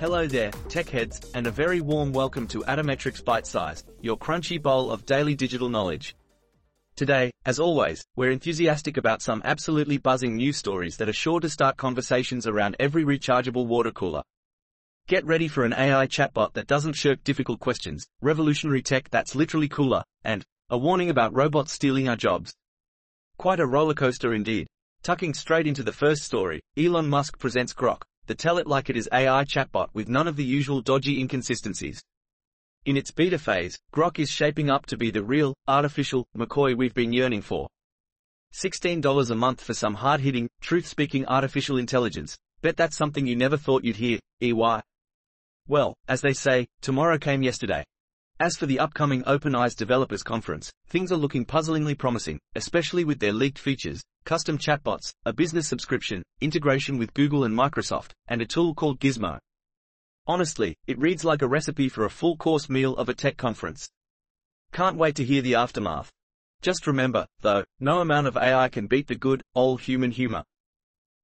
Hello there, tech heads, and a very warm welcome to Atometrix ByteSize, your crunchy bowl of daily digital knowledge. Today, as always, we're enthusiastic about some absolutely buzzing news stories that are sure to start conversations around every rechargeable water cooler. Get ready for an AI chatbot that doesn't shirk difficult questions, revolutionary tech that's literally cooler, and a warning about robots stealing our jobs. Quite a rollercoaster indeed. Tucking straight into the first story, Elon Musk presents Grok, the tell it like it is AI chatbot with none of the usual dodgy inconsistencies. In its beta phase, Grok is shaping up to be the real, artificial, McCoy we've been yearning for. $16 a month for some hard-hitting, truth-speaking artificial intelligence. Bet that's something you never thought you'd hear, EY. Well, as they say, tomorrow came yesterday. As for the upcoming OpenAI's Developers Conference, things are looking puzzlingly promising, especially with their leaked features, custom chatbots, a business subscription, integration with Google and Microsoft, and a tool called Gizmo. Honestly, it reads like a recipe for a full-course meal of a tech conference. Can't wait to hear the aftermath. Just remember, though, no amount of AI can beat the good, old human humor.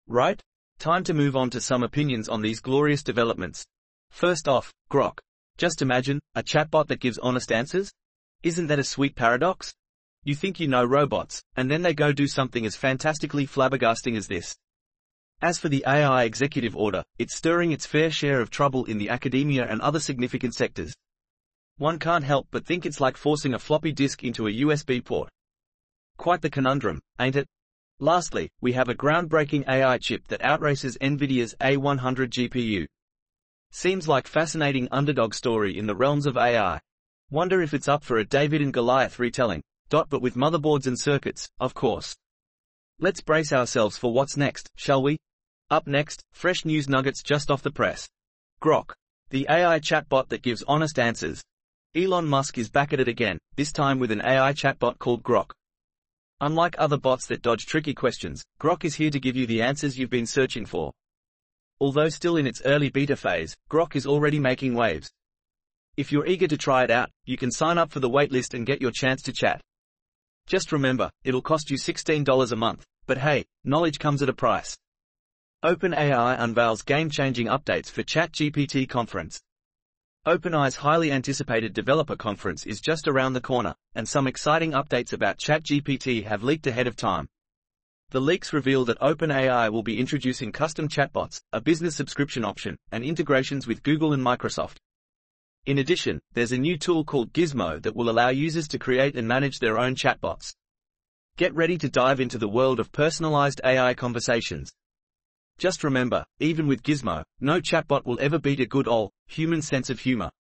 Right? Time to move on to some opinions on these glorious developments. First off, Grok. Just imagine, a chatbot that gives honest answers? Isn't that a sweet paradox? You think you know robots, and then they go do something as fantastically flabbergasting as this. As for the AI executive order, it's stirring its fair share of trouble in the academia and other significant sectors. One can't help but think it's like forcing a floppy disk into a USB port. Quite the conundrum, ain't it? Lastly, we have a groundbreaking AI chip that outraces NVIDIA's A100 GPU. Seems like fascinating underdog story in the realms of AI. Wonder if it's up for a David and Goliath retelling, dot but with motherboards and circuits, of course. Let's brace ourselves for what's next, shall we? Up next, fresh news nuggets just off the press. Grok. The AI chatbot that gives honest answers. Elon Musk is back at it again, this time with an AI chatbot called Grok. Unlike other bots that dodge tricky questions, Grok is here to give you the answers you've been searching for. Although still in its early beta phase, Grok is already making waves. If you're eager to try it out, you can sign up for the waitlist and get your chance to chat. Just remember, it'll cost you $16 a month, but hey, knowledge comes at a price. OpenAI unveils game-changing updates for ChatGPT conference. OpenAI's highly anticipated developer conference is just around the corner, and some exciting updates about ChatGPT have leaked ahead of time. The leaks reveal that OpenAI will be introducing custom chatbots, a business subscription option, and integrations with Google and Microsoft. In addition, there's a new tool called Gizmo that will allow users to create and manage their own chatbots. Get ready to dive into the world of personalized AI conversations. Just remember, even with Gizmo, no chatbot will ever beat a good old, human sense of humor.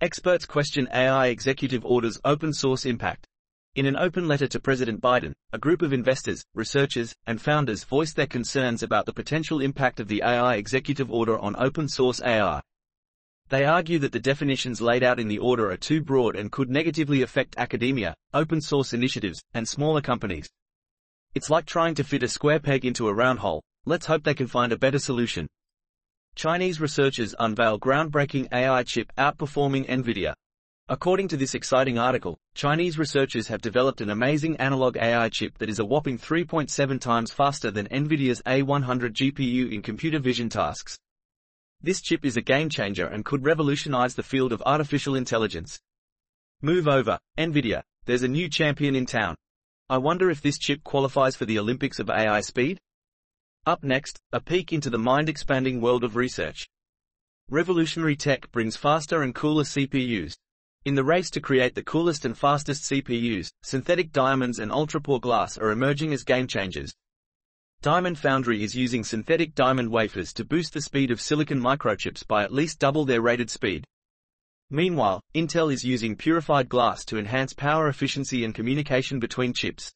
Experts question AI executive order's open source impact. In an open letter to President Biden, a group of investors, researchers, and founders voiced their concerns about the potential impact of the AI executive order on open source AI. They argue that the definitions laid out in the order are too broad and could negatively affect academia, open source initiatives, and smaller companies. It's like trying to fit a square peg into a round hole, let's hope they can find a better solution. Chinese researchers unveil groundbreaking AI chip outperforming NVIDIA. According to this exciting article, Chinese researchers have developed an amazing analog AI chip that is a whopping 3.7 times faster than NVIDIA's A100 GPU in computer vision tasks. This chip is a game changer and could revolutionize the field of artificial intelligence. Move over, NVIDIA, there's a new champion in town. I wonder if this chip qualifies for the Olympics of AI speed? Up next, a peek into the mind-expanding world of research. Revolutionary tech brings faster and cooler CPUs. In the race to create the coolest and fastest CPUs, synthetic diamonds and ultra-pure glass are emerging as game changers. Diamond Foundry is using synthetic diamond wafers to boost the speed of silicon microchips by at least double their rated speed. Meanwhile, Intel is using purified glass to enhance power efficiency and communication between chips.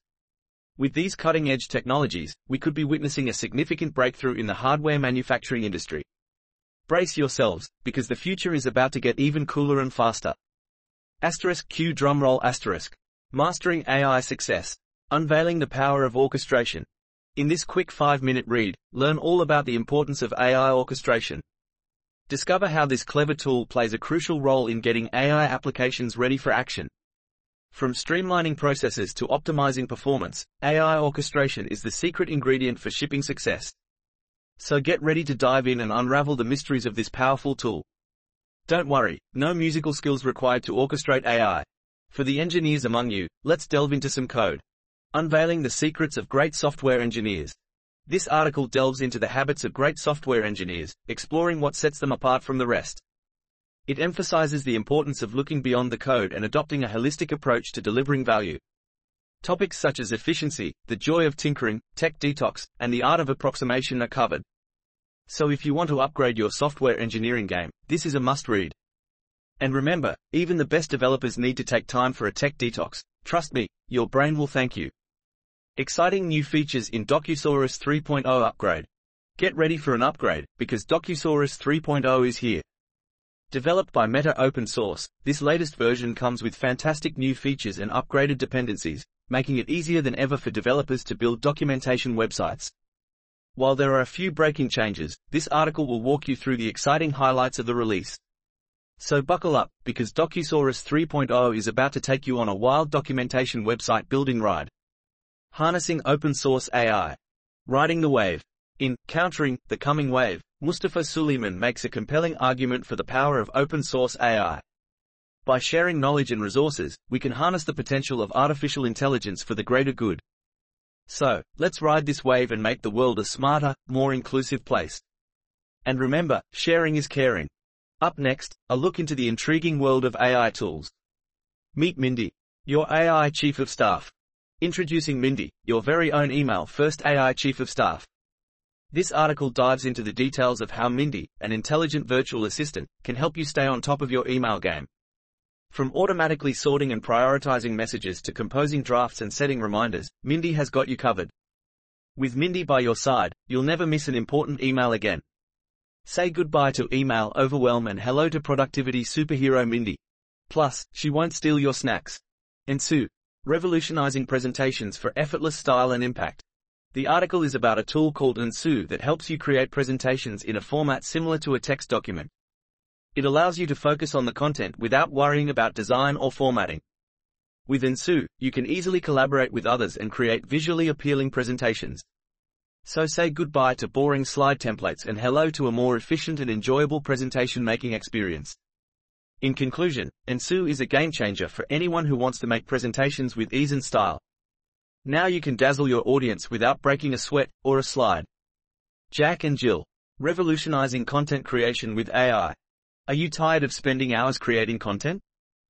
With these cutting-edge technologies, we could be witnessing a significant breakthrough in the hardware manufacturing industry. Brace yourselves, because the future is about to get even cooler and faster. Asterisk Q drumroll asterisk. Mastering AI Success. Unveiling the Power of Orchestration. In this quick 5-minute read, learn all about the importance of AI orchestration. Discover how this clever tool plays a crucial role in getting AI applications ready for action. From streamlining processes to optimizing performance, AI orchestration is the secret ingredient for shipping success. So get ready to dive in and unravel the mysteries of this powerful tool. Don't worry, no musical skills required to orchestrate AI. For the engineers among you, let's delve into some code. Unveiling the secrets of great software engineers. This article delves into the habits of great software engineers, exploring what sets them apart from the rest. It emphasizes the importance of looking beyond the code and adopting a holistic approach to delivering value. Topics such as efficiency, the joy of tinkering, tech detox, and the art of approximation are covered. So if you want to upgrade your software engineering game, this is a must read. And remember, even the best developers need to take time for a tech detox. Trust me, your brain will thank you. Exciting new features in Docusaurus 3.0 upgrade. Get ready for an upgrade, because Docusaurus 3.0 is here. Developed by Meta Open Source, this latest version comes with fantastic new features and upgraded dependencies, making it easier than ever for developers to build documentation websites. While there are a few breaking changes, this article will walk you through the exciting highlights of the release. So buckle up, because Docusaurus 3.0 is about to take you on a wild documentation website building ride. Harnessing Open Source AI. Riding the Wave. In Countering the Coming Wave, Mustafa Suleyman makes a compelling argument for the power of open source AI. By sharing knowledge and resources, we can harness the potential of artificial intelligence for the greater good. So, let's ride this wave and make the world a smarter, more inclusive place. And remember, sharing is caring. Up next, a look into the intriguing world of AI tools. Meet Mindy, your AI Chief of Staff. Introducing Mindy, your very own email first AI Chief of Staff. This article dives into the details of how Mindy, an intelligent virtual assistant, can help you stay on top of your email game. From automatically sorting and prioritizing messages to composing drafts and setting reminders, Mindy has got you covered. With Mindy by your side, you'll never miss an important email again. Say goodbye to email overwhelm and hello to productivity superhero Mindy. Plus, she won't steal your snacks. Ensue, Revolutionizing Presentations for Effortless Style and Impact. The article is about a tool called Ensue that helps you create presentations in a format similar to a text document. It allows you to focus on the content without worrying about design or formatting. With Ensue, you can easily collaborate with others and create visually appealing presentations. So say goodbye to boring slide templates and hello to a more efficient and enjoyable presentation making experience. In conclusion, Ensue is a game changer for anyone who wants to make presentations with ease and style. Now you can dazzle your audience without breaking a sweat or a slide. Jack and Jill, revolutionizing content creation with AI. Are you tired of spending hours creating content?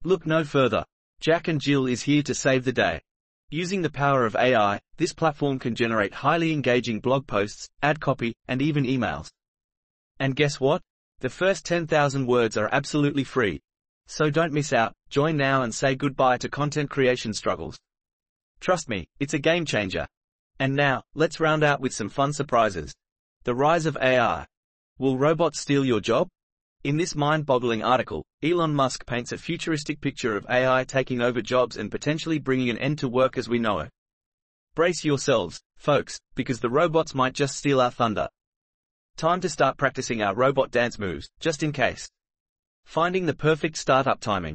Look no further. Jack and Jill is here to save the day. Using the power of AI, this platform can generate highly engaging blog posts, ad copy, and even emails. And guess what? The first 10,000 words are absolutely free. So don't miss out, join now and say goodbye to content creation struggles. Trust me, it's a game changer. And now, let's round out with some fun surprises. The rise of AI. Will robots steal your job? In this mind-boggling article, Elon Musk paints a futuristic picture of AI taking over jobs and potentially bringing an end to work as we know it. Brace yourselves, folks, because the robots might just steal our thunder. Time to start practicing our robot dance moves, just in case. Finding the perfect startup timing.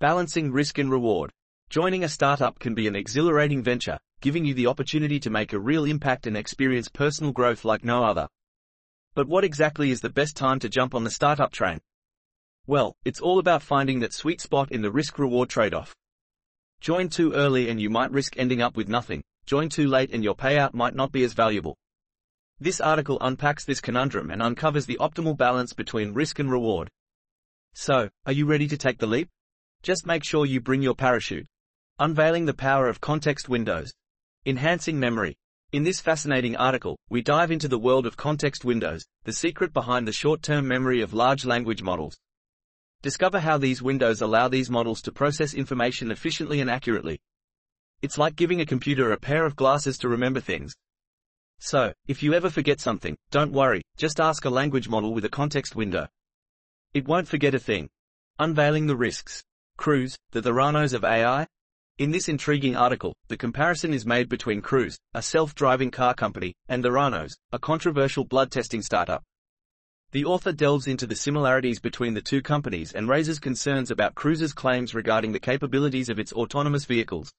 Balancing risk and reward. Joining a startup can be an exhilarating venture, giving you the opportunity to make a real impact and experience personal growth like no other. But what exactly is the best time to jump on the startup train? Well, it's all about finding that sweet spot in the risk-reward trade-off. Join too early and you might risk ending up with nothing. Join too late and your payout might not be as valuable. This article unpacks this conundrum and uncovers the optimal balance between risk and reward. So, are you ready to take the leap? Just make sure you bring your parachute. Unveiling the power of context windows. Enhancing memory. In this fascinating article, we dive into the world of context windows, the secret behind the short-term memory of large language models. Discover how these windows allow these models to process information efficiently and accurately. It's like giving a computer a pair of glasses to remember things. So, if you ever forget something, don't worry, just ask a language model with a context window. It won't forget a thing. Unveiling the risks. Cruise, the Theranos of AI? In this intriguing article, the comparison is made between Cruise, a self-driving car company, and Theranos, a controversial blood testing startup. The author delves into the similarities between the two companies and raises concerns about Cruise's claims regarding the capabilities of its autonomous vehicles.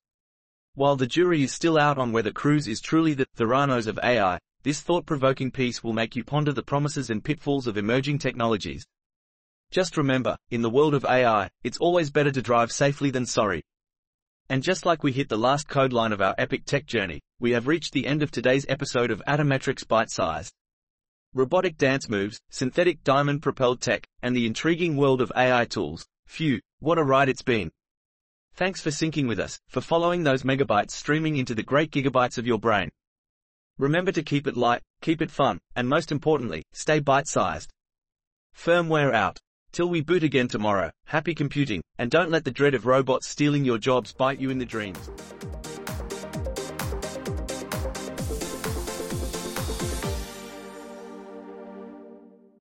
While the jury is still out on whether Cruise is truly the Theranos of AI, this thought-provoking piece will make you ponder the promises and pitfalls of emerging technologies. Just remember, in the world of AI, it's always better to drive safely than sorry. And just like we hit the last code line of our epic tech journey, we have reached the end of today's episode of Atometrix ByteSize. Robotic dance moves, synthetic diamond-propelled tech, and the intriguing world of AI tools. Phew, what a ride it's been. Thanks for syncing with us, for following those megabytes streaming into the great gigabytes of your brain. Remember to keep it light, keep it fun, and most importantly, stay bite-sized. Firmware out. Till we boot again tomorrow, happy computing, and don't let the dread of robots stealing your jobs bite you in the dreams.